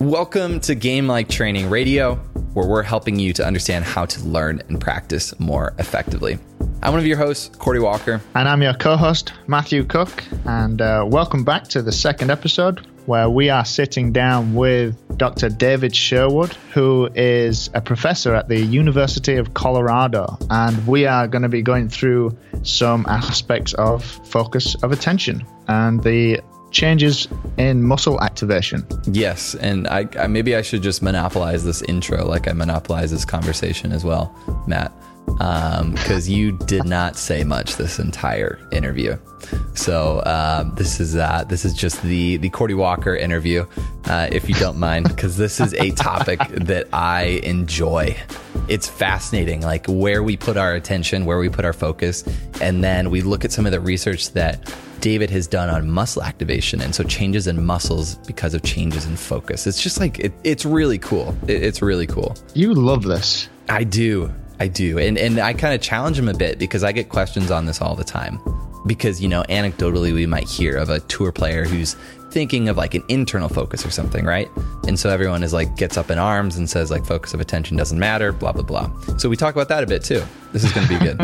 Welcome to Game Like Training Radio, where we're helping you to understand how to learn and practice more effectively. I'm one of your hosts, Cordie Walker. And I'm your co host, Matthew Cook. And uh, welcome back to the second episode where we are sitting down with Dr. David Sherwood, who is a professor at the University of Colorado. And we are going to be going through some aspects of focus of attention and the changes in muscle activation. Yes, and I, I, maybe I should just monopolize this intro like I monopolize this conversation as well, Matt, because um, you did not say much this entire interview. So uh, this is uh, this is just the the Cordie Walker interview, uh, if you don't mind, because this is a topic that I enjoy. It's fascinating, like where we put our attention, where we put our focus, and then we look at some of the research that David has done on muscle activation and so changes in muscles because of changes in focus. It's just like it, it's really cool. It, it's really cool. You love this. I do. I do. And and I kind of challenge him a bit because I get questions on this all the time. Because, you know, anecdotally we might hear of a tour player who's thinking of like an internal focus or something, right? And so everyone is like gets up in arms and says like focus of attention doesn't matter, blah blah blah. So we talk about that a bit too. This is going to be good.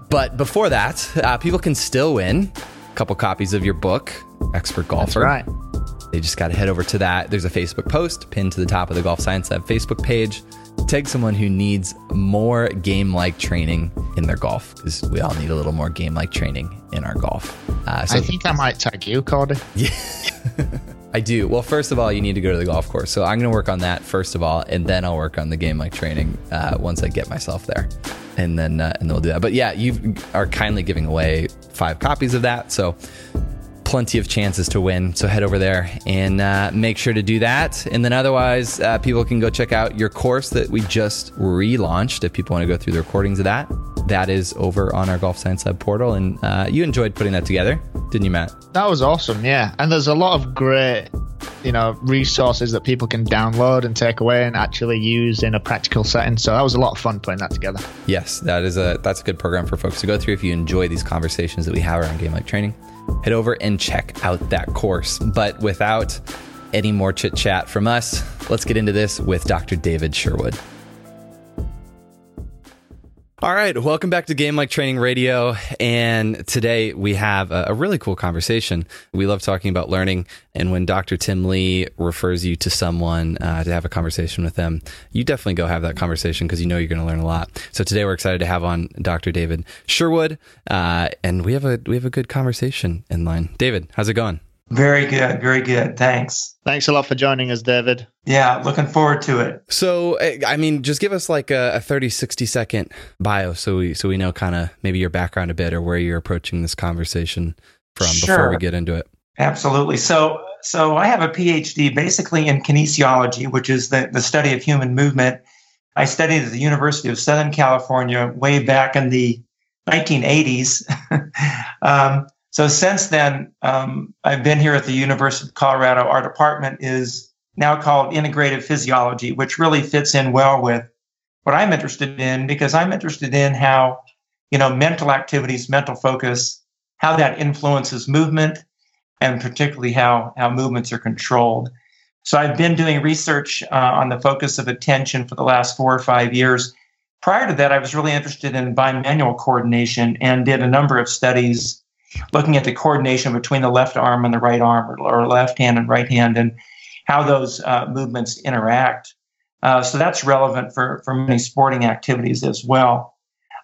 but before that, uh, people can still win a couple copies of your book, Expert Golfer. That's right. They just got to head over to that. There's a Facebook post pinned to the top of the Golf Science Lab Facebook page. Tag someone who needs more game like training in their golf because we all need a little more game like training in our golf. Uh, so I think I might tag you, Cody. Yeah. I do. Well, first of all, you need to go to the golf course. So I'm going to work on that first of all, and then I'll work on the game like training uh, once I get myself there and then uh, and then we'll do that. But yeah, you are kindly giving away five copies of that, so plenty of chances to win. So head over there and uh, make sure to do that. And then otherwise, uh, people can go check out your course that we just relaunched. If people want to go through the recordings of that, that is over on our Golf Science Lab portal. And uh, you enjoyed putting that together, didn't you, Matt? That was awesome. Yeah, and there's a lot of great you know resources that people can download and take away and actually use in a practical setting. So that was a lot of fun putting that together. Yes, that is a that's a good program for folks to go through if you enjoy these conversations that we have around game like training. Head over and check out that course. But without any more chit chat from us, let's get into this with Dr. David Sherwood. All right, welcome back to Game Like Training Radio. And today we have a, a, really cool conversation. We love talking about learning. And when Dr. Tim Lee refers you to someone uh, to have a conversation with them, you definitely go have that conversation because you know you're going to learn a lot. So today we're excited to have on Dr. David Sherwood, uh, and we have a we have a good conversation in line. David, how's it going? Very good. Very good. Thanks. Thanks a lot for joining us, David. Yeah, looking forward to it. So, eh, I mean, just give us like a, a 30, 60 second bio so we, so we know kind of maybe your background a bit or where you're approaching this conversation from sure. before we get into it. Absolutely. So, so I have a PhD basically in kinesiology, which is the, the study of human movement. I studied at the University of Southern California way back in the 1980s. um, so since then, um, I've been here at the University of Colorado. Our department is now called integrative physiology, which really fits in well with what I'm interested in because I'm interested in how, you know, mental activities, mental focus, how that influences movement, and particularly how how movements are controlled. So I've been doing research uh, on the focus of attention for the last four or five years. Prior to that, I was really interested in bimanual coordination and did a number of studies looking at the coordination between the left arm and the right arm, or, or left hand and right hand, and how those uh, movements interact. Uh, so that's relevant for, for many sporting activities as well.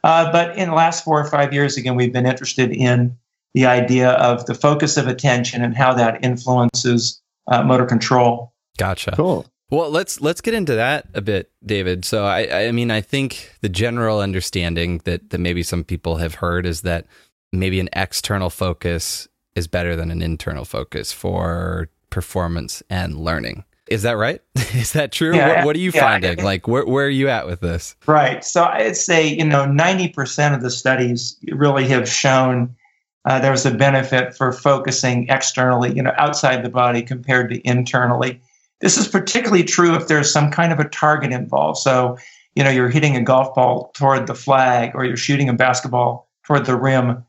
Uh, but in the last four or five years, again, we've been interested in the idea of the focus of attention and how that influences uh, motor control. Gotcha. Cool. Well, let's let's get into that a bit, David. So, I, I mean, I think the general understanding that that maybe some people have heard is that maybe an external focus is better than an internal focus for performance and learning. Is that right? is that true? Yeah, what, what, are you yeah, finding? like, where, where are you at with this? Right. So I'd say, you know, 90% of the studies really have shown uh, there's a benefit for focusing externally, you know, outside the body compared to internally. This is particularly true if there's some kind of a target involved. So, you know, you're hitting a golf ball toward the flag or you're shooting a basketball toward the rim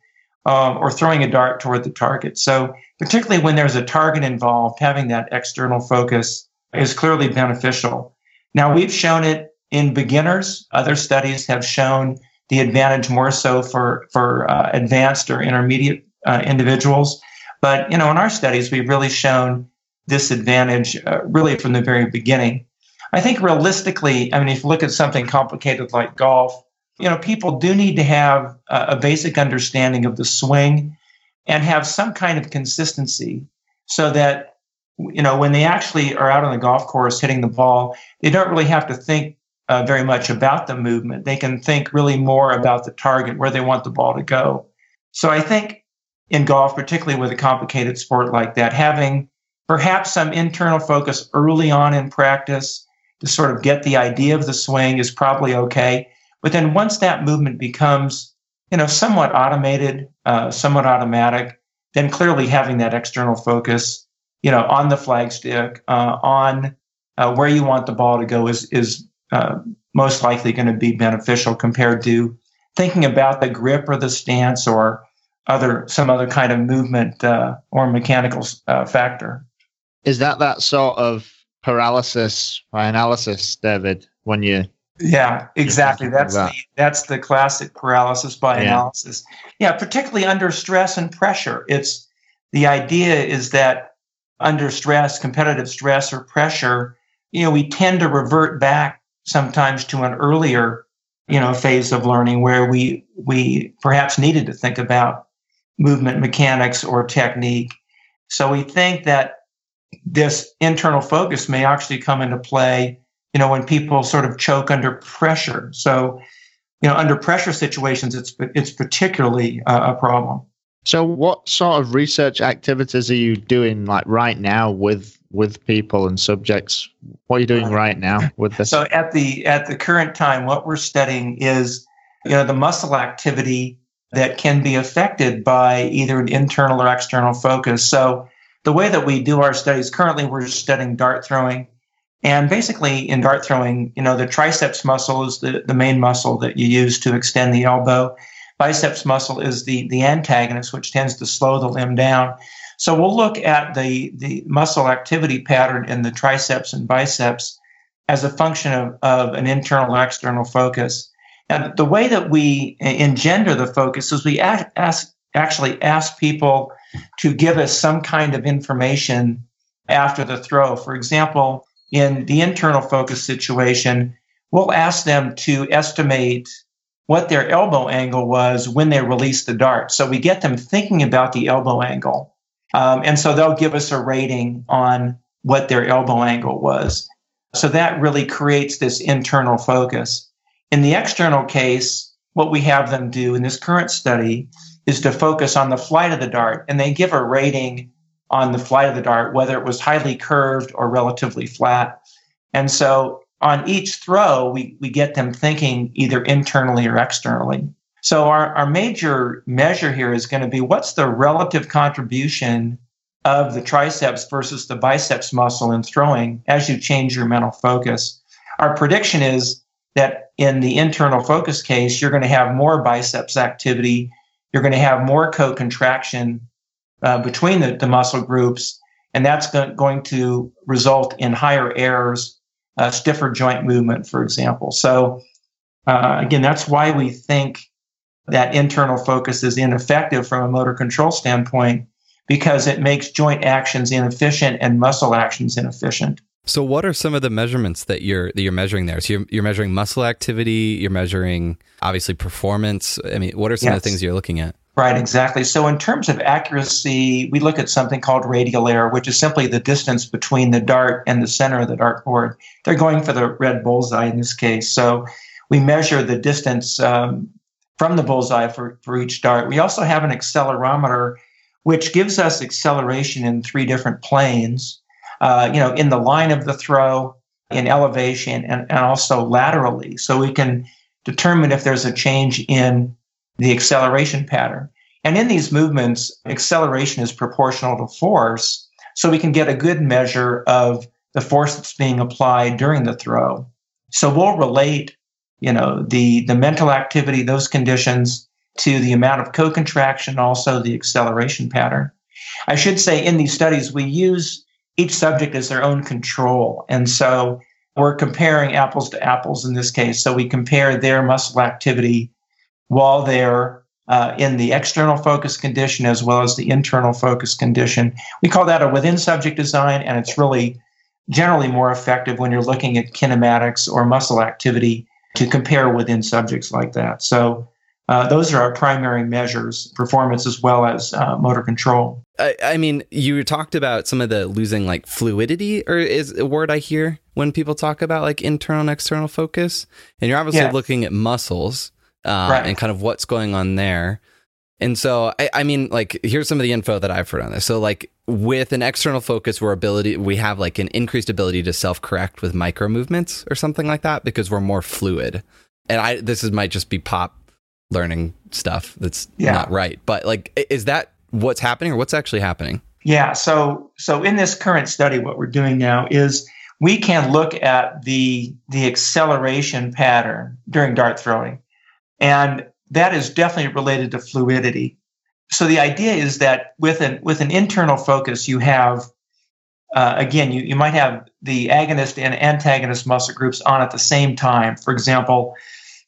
um, or throwing a dart toward the target. So, particularly when there's a target involved, having that external focus is clearly beneficial. Now, we've shown it in beginners. Other studies have shown the advantage more so for, for uh, advanced or intermediate uh, individuals. But, you know, in our studies, we've really shown this advantage uh, really from the very beginning. I think realistically, I mean, if you look at something complicated like golf, you know, people do need to have a, basic understanding of the swing and have some kind of consistency so that, you know, when they actually are out on the golf course hitting the ball, they don't really have to think uh, very much about the movement. They can think really more about the target, where they want the ball to go. So I think in golf, particularly with a complicated sport like that, having perhaps some internal focus early on in practice to sort of get the idea of the swing is probably okay. But then once that movement becomes, you know, somewhat automated, uh, somewhat automatic, then clearly having that external focus, you know, on the flagstick, uh, on uh, where you want the ball to go is is uh, most likely going to be beneficial compared to thinking about the grip or the stance or other some other kind of movement uh, or mechanical uh, factor. Is that that sort of paralysis by analysis, David? When you yeah, exactly. That's that. the that's the classic paralysis by yeah. analysis. Yeah, particularly under stress and pressure. It's the idea is that under stress, competitive stress or pressure, you know, we tend to revert back sometimes to an earlier, you know, phase of learning where we we perhaps needed to think about movement mechanics or technique. So we think that this internal focus may actually come into play, you know, when people sort of choke under pressure. So, you know, under pressure situations, it's it's particularly uh, a problem. So, what sort of research activities are you doing, like right now, with with people and subjects? What are you doing right now with this? So, at the at the current time, what we're studying is, you know, the muscle activity that can be affected by either an internal or external focus. So, the way that we do our studies currently, we're studying dart throwing. And basically, in dart throwing, you know, the triceps muscle is the, the main muscle that you use to extend the elbow. Biceps muscle is the, the antagonist, which tends to slow the limb down. So we'll look at the, the muscle activity pattern in the triceps and biceps as a function of, of an internal external focus. And the way that we engender the focus is we ask, ask, actually ask people to give us some kind of information after the throw. For example, in the internal focus situation, we'll ask them to estimate what their elbow angle was when they released the dart. So we get them thinking about the elbow angle. Um, and so they'll give us a rating on what their elbow angle was. So that really creates this internal focus. In the external case, what we have them do in this current study is to focus on the flight of the dart. And they give a rating on the flight of the dart, whether it was highly curved or relatively flat. And so on each throw, we, we get them thinking either internally or externally. So our, our major measure here is going to be what's the relative contribution of the triceps versus the biceps muscle in throwing as you change your mental focus. Our prediction is that in the internal focus case, you're going to have more biceps activity you're going to have more co-contraction uh, between the, the, muscle groups, and that's go- going to result in higher errors, uh, stiffer joint movement, for example. So, uh, again, that's why we think that internal focus is ineffective from a motor control standpoint because it makes joint actions inefficient and muscle actions inefficient. So, what are some of the measurements that you're that you're measuring there? So, you're, you're measuring muscle activity. You're measuring obviously performance. I mean, what are some yes. of the things you're looking at? Right, exactly. So, in terms of accuracy, we look at something called radial error, which is simply the distance between the dart and the center of the dartboard. They're going for the red bullseye in this case. So, we measure the distance um, from the bullseye for, for each dart. We also have an accelerometer, which gives us acceleration in three different planes uh, you know, in the line of the throw, in elevation, and, and also laterally. So we can determine if there's a change in the acceleration pattern. And in these movements, acceleration is proportional to force. So we can get a good measure of the force that's being applied during the throw. So we'll relate, you know, the, the mental activity, those conditions to the amount of co-contraction, also the acceleration pattern. I should say in these studies, we use each subject as their own control. And so we're comparing apples to apples in this case. So we compare their muscle activity while they're uh, in the external focus condition as well as the internal focus condition. We call that a within subject design, and it's really generally more effective when you're looking at kinematics or muscle activity to compare within subjects like that. So uh, those are our primary measures, performance as well as uh, motor control. I, I, mean, you talked about some of the losing like fluidity, or is a word I hear when people talk about like internal and external focus. And you're obviously looking at muscles uh, right. and kind of what's going on there. And so, I, I, mean, like, here's some of the info that I've heard on this. So, like, with an external focus, we're ability, we have like an increased ability to self correct with micro movements or something like that because we're more fluid. And I, this is might just be pop learning stuff that's yeah. not right. But like, is that what's happening or what's actually happening? Yeah. So, so in this current study, what we're doing now is we can look at the the acceleration pattern during dart throwing, and that is definitely related to fluidity. So the idea is that with an with an internal focus, you have uh, again, you, you might have the agonist and antagonist muscle groups on at the same time. For example,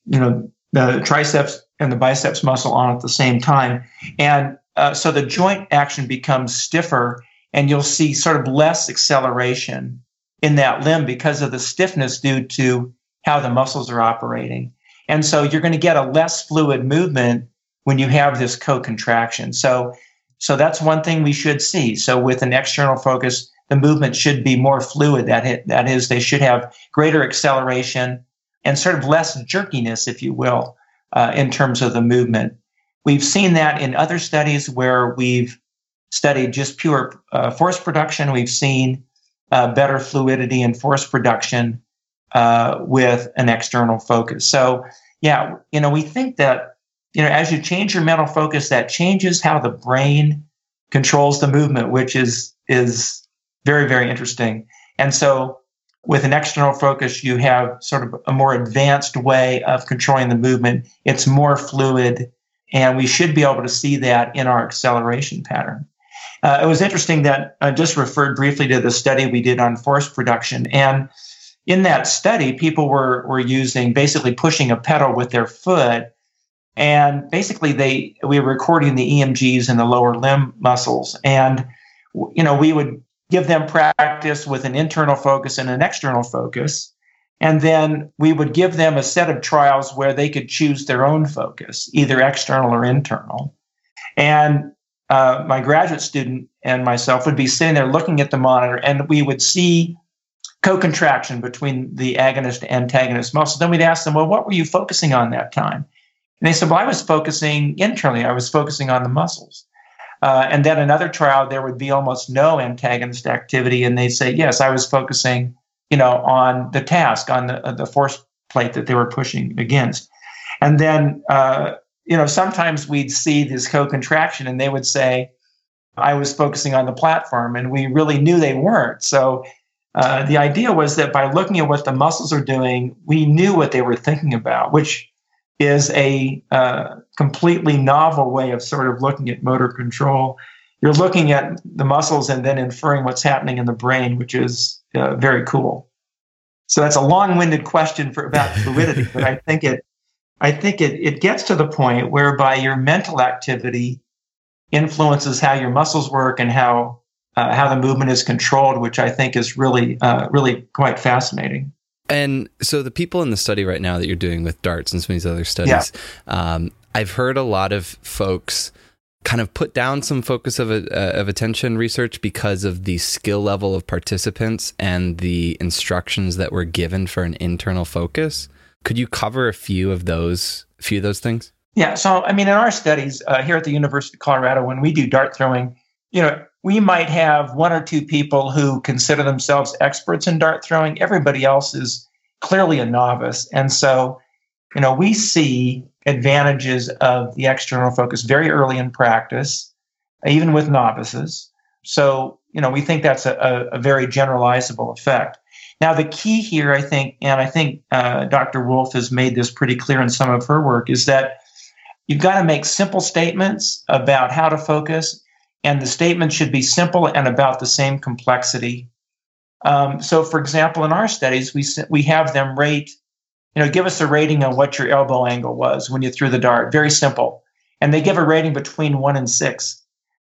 you know the triceps and the biceps muscle on at the same time, and uh, so the joint action becomes stiffer, and you'll see sort of less acceleration in that limb because of the stiffness due to how the muscles are operating. And so you're going to get a less fluid movement when you have this co-contraction. So, so that's one thing we should see. So with an external focus, the movement should be more fluid. That, that is, they should have greater acceleration and sort of less jerkiness, if you will, uh, in terms of the movement. We've seen that in other studies where we've studied just pure uh, force production. We've seen uh, better fluidity and force production uh, with an external focus. So, yeah, you know, we think that you know as you change your mental focus, that changes how the brain controls the movement, which is is very very interesting. And so, with an external focus, you have sort of a more advanced way of controlling the movement. It's more fluid, and we should be able to see that in our acceleration pattern. Uh, it was interesting that I just referred briefly to the study we did on force production. And in that study, people were, were using basically pushing a pedal with their foot. And basically, they we were recording the EMGs in the lower limb muscles. And, you know, we would give them practice with an internal focus and an external focus. And then we would give them a set of trials where they could choose their own focus, either external or internal. And uh, my graduate student and myself would be sitting there looking at the monitor, and we would see co-contraction between the agonist and antagonist muscles. Then we'd ask them, "Well, what were you focusing on that time?" And they said, "Well, I was focusing internally. I was focusing on the muscles." Uh, and then another trial, there would be almost no antagonist activity, and they'd say, "Yes, I was focusing, you know, on the task, on the uh, the force plate that they were pushing against." And then uh, you know, sometimes we'd see this co-contraction and they would say, I was focusing on the platform, and we really knew they weren't. So uh, the idea was that by looking at what the muscles are doing, we knew what they were thinking about, which is a uh, completely novel way of sort of looking at motor control. You're looking at the muscles and then inferring what's happening in the brain, which is uh, very cool. So that's a long-winded question for about fluidity, but I think it I think it, it gets to the point whereby your mental activity influences how your muscles work and how uh, how the movement is controlled, which I think is really uh, really quite fascinating. And so the people in the study right now that you're doing with darts and some of these other studies, yeah. um, I've heard a lot of folks kind of put down some focus of, uh, of attention research because of the skill level of participants and the instructions that were given for an internal focus. Could you cover a few of those, a few of those things? Yeah. So, I mean, in our studies uh, here at the University of Colorado, when we do dart throwing, you know, we might have one or two people who consider themselves experts in dart throwing. Everybody else is clearly a novice. And so, you know, we see advantages of the external focus very early in practice, even with novices. So, you know, we think that's a, a, very generalizable effect. Now, the key here, I think, and I think uh, Dr. Wulf has made this pretty clear in some of her work, is that you've got to make simple statements about how to focus. And the statement should be simple and about the same complexity. Um, so, for example, in our studies, we we have them rate, you know, give us a rating on what your elbow angle was when you threw the dart. Very simple, and they give a rating between one and six.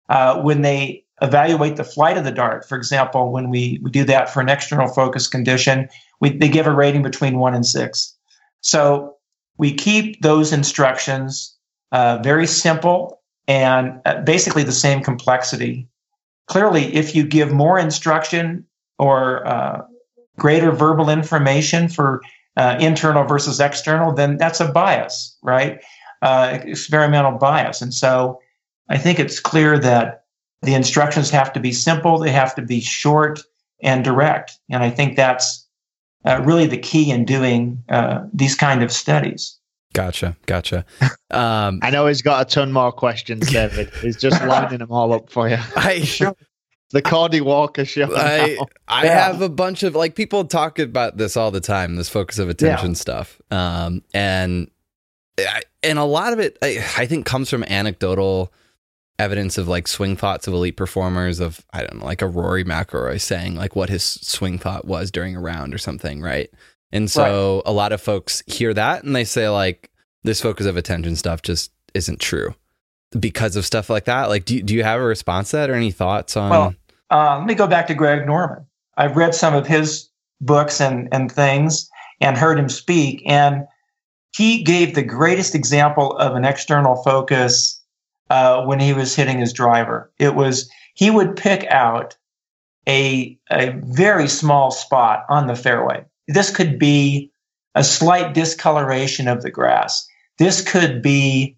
Uh, when they evaluate the flight of the dart, for example, when we, we do that for an external focus condition, we, they give a rating between one and six. So we keep those instructions uh, very simple and uh, basically the same complexity. Clearly, if you give more instruction or uh, greater verbal information for uh, internal versus external, then that's a bias, right? Uh, experimental bias. And so I think it's clear that the instructions have to be simple, they have to be short and direct. And I think that's uh, really the key in doing uh, these kind of studies. Gotcha, gotcha. Um, I know he's got a ton more questions, David. he's just lining them all up for you. I sure. The Cordie Walker show. I I yeah. have a bunch of like people talk about this all the time. This focus of attention yeah. stuff, um, and and a lot of it I, I think comes from anecdotal evidence of like swing thoughts of elite performers of I don't know like a Rory McIlroy saying like what his swing thought was during a round or something, right? And so right. a lot of folks hear that and they say like this focus of attention stuff just isn't true because of stuff like that. Like, do do you have a response to that or any thoughts on? Well, uh, let me go back to Greg Norman. I've read some of his books and and things and heard him speak, and he gave the greatest example of an external focus uh, when he was hitting his driver. It was he would pick out a a very small spot on the fairway. This could be a slight discoloration of the grass. This could be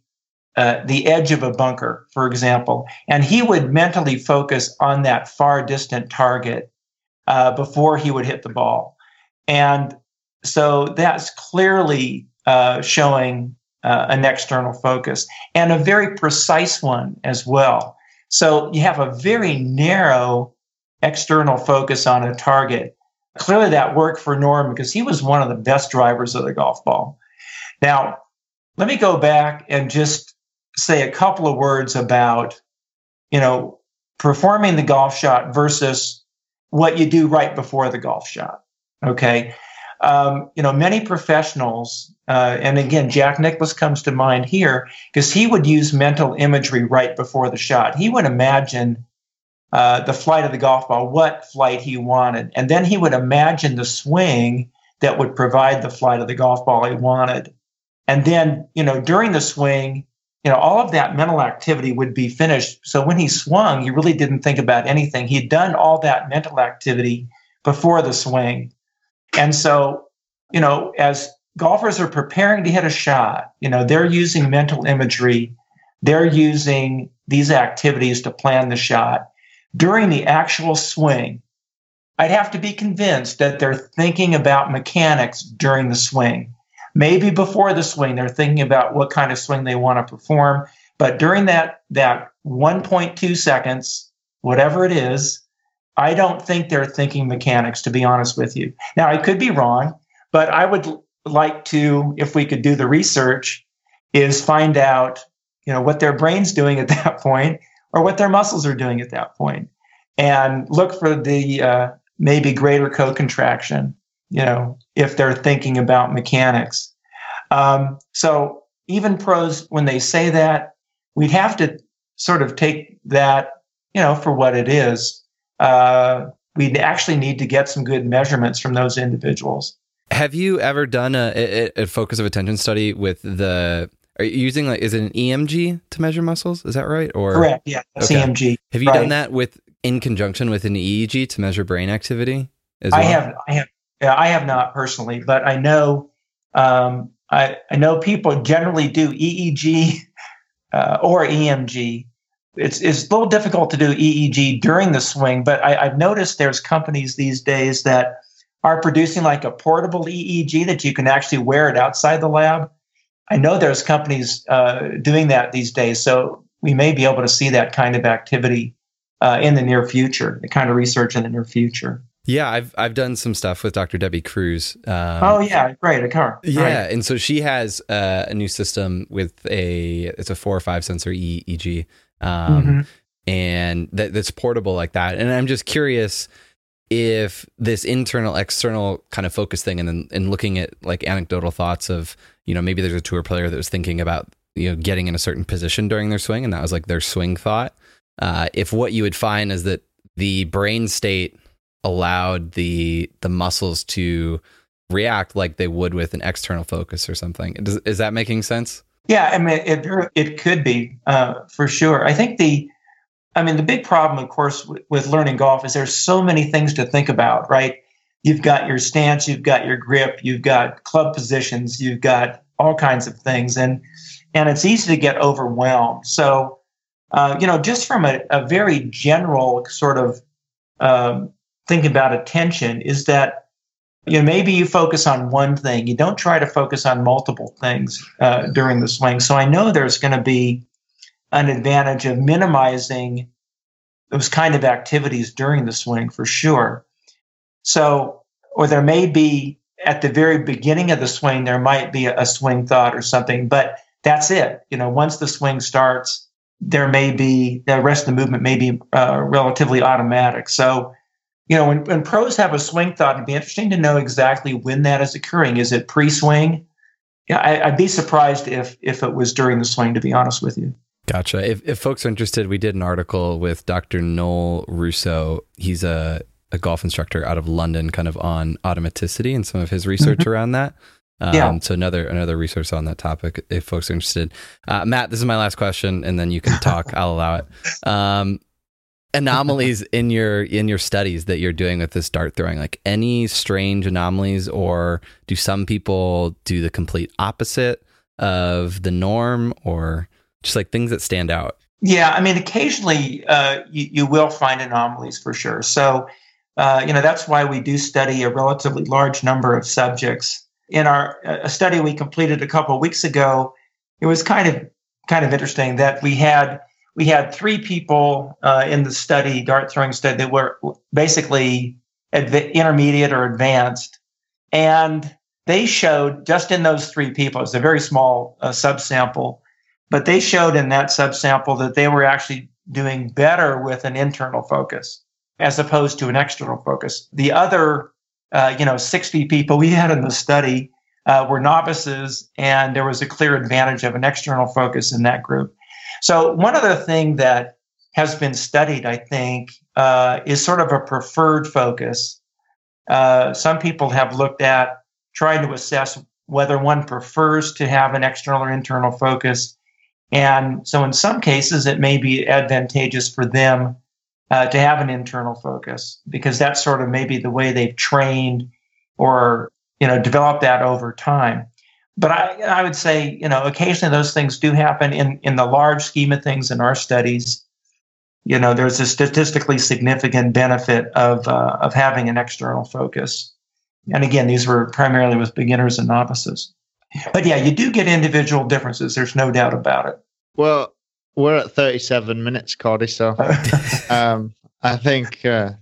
uh, the edge of a bunker, for example, and he would mentally focus on that far distant target uh, before he would hit the ball. And so that's clearly uh, showing uh, an external focus and a very precise one as well. So you have a very narrow external focus on a target. Clearly, that worked for Norm because he was one of the best drivers of the golf ball. Now, let me go back and just say a couple of words about, you know, performing the golf shot versus what you do right before the golf shot. Okay um, you know, many professionals, uh, and again, Jack Nicklaus comes to mind here because he would use mental imagery right before the shot. He would imagine uh, the flight of the golf ball, what flight he wanted, and then he would imagine the swing that would provide the flight of the golf ball he wanted. And then, you know, during the swing, you know, all of that mental activity would be finished. So when he swung, he really didn't think about anything. He'd done all that mental activity before the swing. And so, you know, as golfers are preparing to hit a shot, you know, they're using mental imagery, they're using these activities to plan the shot. During the actual swing, I'd have to be convinced that they're thinking about mechanics during the swing. Maybe before the swing, they're thinking about what kind of swing they want to perform. But during that, that 1.2 seconds, whatever it is, I don't think they're thinking mechanics, to be honest with you. Now, I could be wrong, but I would like to, if we could do the research, is find out, you know, what their brain's doing at that point or what their muscles are doing at that point, and look for the uh, maybe greater co-contraction, you know, if they're thinking about mechanics. Um, so even pros, when they say that, we'd have to sort of take that, you know, for what it is uh, we actually need to get some good measurements from those individuals. Have you ever done a, a, focus of attention study with the? Are you using like is it an EMG to measure muscles? Is that right? Or correct? Yeah, okay. EMG. Have you right. done that with in conjunction with an EEG to measure brain activity? Well? I have. I have. Yeah, I have not personally, but I know. Um, I I know people generally do EEG uh, or EMG it's, it's a little difficult to do EEG during the swing, but I, I've noticed there's companies these days that are producing like a portable EEG that you can actually wear it outside the lab. I know there's companies uh, doing that these days, so we may be able to see that kind of activity uh, in the near future, the kind of research in the near future. Yeah, I've I've done some stuff with Dr. Debbie Crews. Um, oh yeah, great, a car. Yeah, right. and so she has uh, a new system with a it's a four or five sensor EEG um, mm-hmm. and that, that's portable like that. And I'm just curious if this internal external kind of focus thing and then and looking at like anecdotal thoughts of you know maybe there's a tour player that was thinking about you know getting in a certain position during their swing and that was like their swing thought uh, if what you would find is that the brain state allowed the the muscles to react like they would with an external focus or something. Does, is that making sense? Yeah, I mean, it it could be uh, for sure. I think the, I mean, the big problem, of course, with, with learning golf is there's so many things to think about, right? You've got your stance, you've got your grip, you've got club positions, you've got all kinds of things, and and it's easy to get overwhelmed. So, uh, you know, just from a, a very general sort of um, think about attention is that you know maybe you focus on one thing. You don't try to focus on multiple things uh, during the swing. So i know there's going to be an advantage of minimizing those kind of activities during the swing for sure so or there may be at the very beginning of the swing there might be a, a swing thought or something but that's it you know once the swing starts there may be the rest of the movement may be uh, relatively automatic so you know, when, when pros have a swing thought, it'd be interesting to know exactly when that is occurring. Is it pre-swing? Yeah, I, would be surprised if if it was during the swing. To be honest with you. Gotcha. If if folks are interested, we did an article with Dr. Noel Rousseau. He's a a golf instructor out of London, kind of on automaticity and some of his research mm-hmm. around that. Um, yeah. So another another resource on that topic if folks are interested. Uh, Matt, this is my last question, and then you can talk. I'll allow it. Um, anomalies in your in your studies that you're doing with this dart throwing like any strange anomalies or do some people do the complete opposite of the norm or just like things that stand out yeah i mean occasionally uh, you, you will find anomalies for sure so uh, you know that's why we do study a relatively large number of subjects in our a study we completed a couple of weeks ago it was kind of kind of interesting that we had we had three people uh, in the study, dart throwing study, that were basically adv- intermediate or advanced. And they showed just in those three people, it's a very small uh, subsample, but they showed in that subsample that they were actually doing better with an internal focus as opposed to an external focus. The other, uh, you know, 60 people we had in the study uh, were novices, and there was a clear advantage of an external focus in that group. So, one other thing that has been studied, I think, uh, is sort of a preferred focus. Uh, some people have looked at trying to assess whether one prefers to have an external or internal focus. And so, in some cases, it may be advantageous for them uh, to have an internal focus because that's sort of maybe the way they've trained or you know developed that over time but I, I would say, you know, occasionally those things do happen in, in the large scheme of things in our studies. You know, there's a statistically significant benefit of, uh, of having an external focus. And again, these were primarily with beginners and novices. But yeah, you do get individual differences. There's no doubt about it. Well, we're at 37 minutes, Cody. So um, I think uh,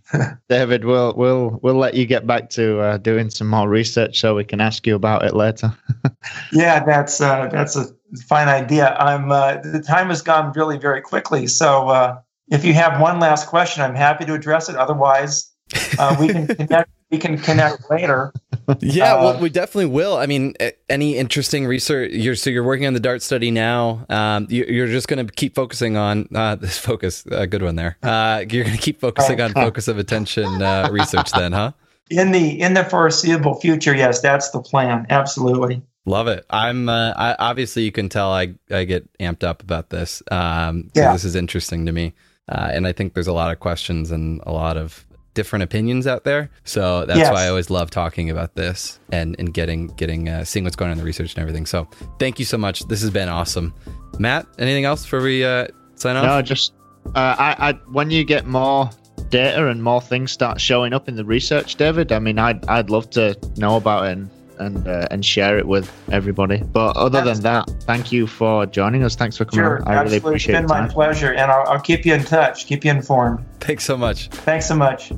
David, we'll we'll we'll let you get back to uh, doing some more research so we can ask you about it later. yeah, that's uh, that's a fine idea. I'm uh, the time has gone really very quickly. So uh, if you have one last question, I'm happy to address it. Otherwise, uh, we can connect. We can connect later yeah, uh, well, we definitely will. I mean, any interesting research? You're so you're working on the Dart study now. Um, you, are just going to keep focusing on uh, this focus. A uh, good one there. Uh, you're going to keep focusing on focus of attention uh, research, then, huh? In the in the foreseeable future, yes, that's the plan. Absolutely. Love it. I'm uh, I, obviously you can tell I I get amped up about this. Um, yeah. this is interesting to me. Uh, and I think there's a lot of questions and a lot of different opinions out there. So that's yes. why I always love talking about this and, and getting getting uh, seeing what's going on in the research and everything. So thank you so much. This has been awesome. Matt, anything else before we uh, sign off? No, just uh, I, I when you get more data and more things start showing up in the research, David. I mean, I'd I'd love to know about it and and uh, and share it with everybody. But other than that, thank you for joining us. Thanks for coming. Sure, I absolutely. really appreciate it. It's been my pleasure, and I'll, I'll keep you in touch. Keep you informed. Thanks so much. Thanks so much.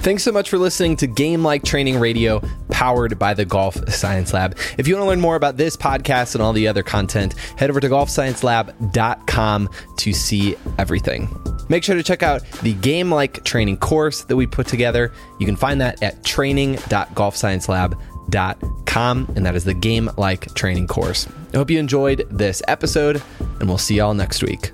Thanks so much for listening to Game Like Training Radio, powered by the Golf Science Lab. If you want to learn more about this podcast and all the other content, head over to golfsciencelab.com to see everything. Make sure to check out the Game Like Training course that we put together. You can find that at training.golfsciencelab.com, and that is the Game Like Training course. I hope you enjoyed this episode, and we'll see y'all next week.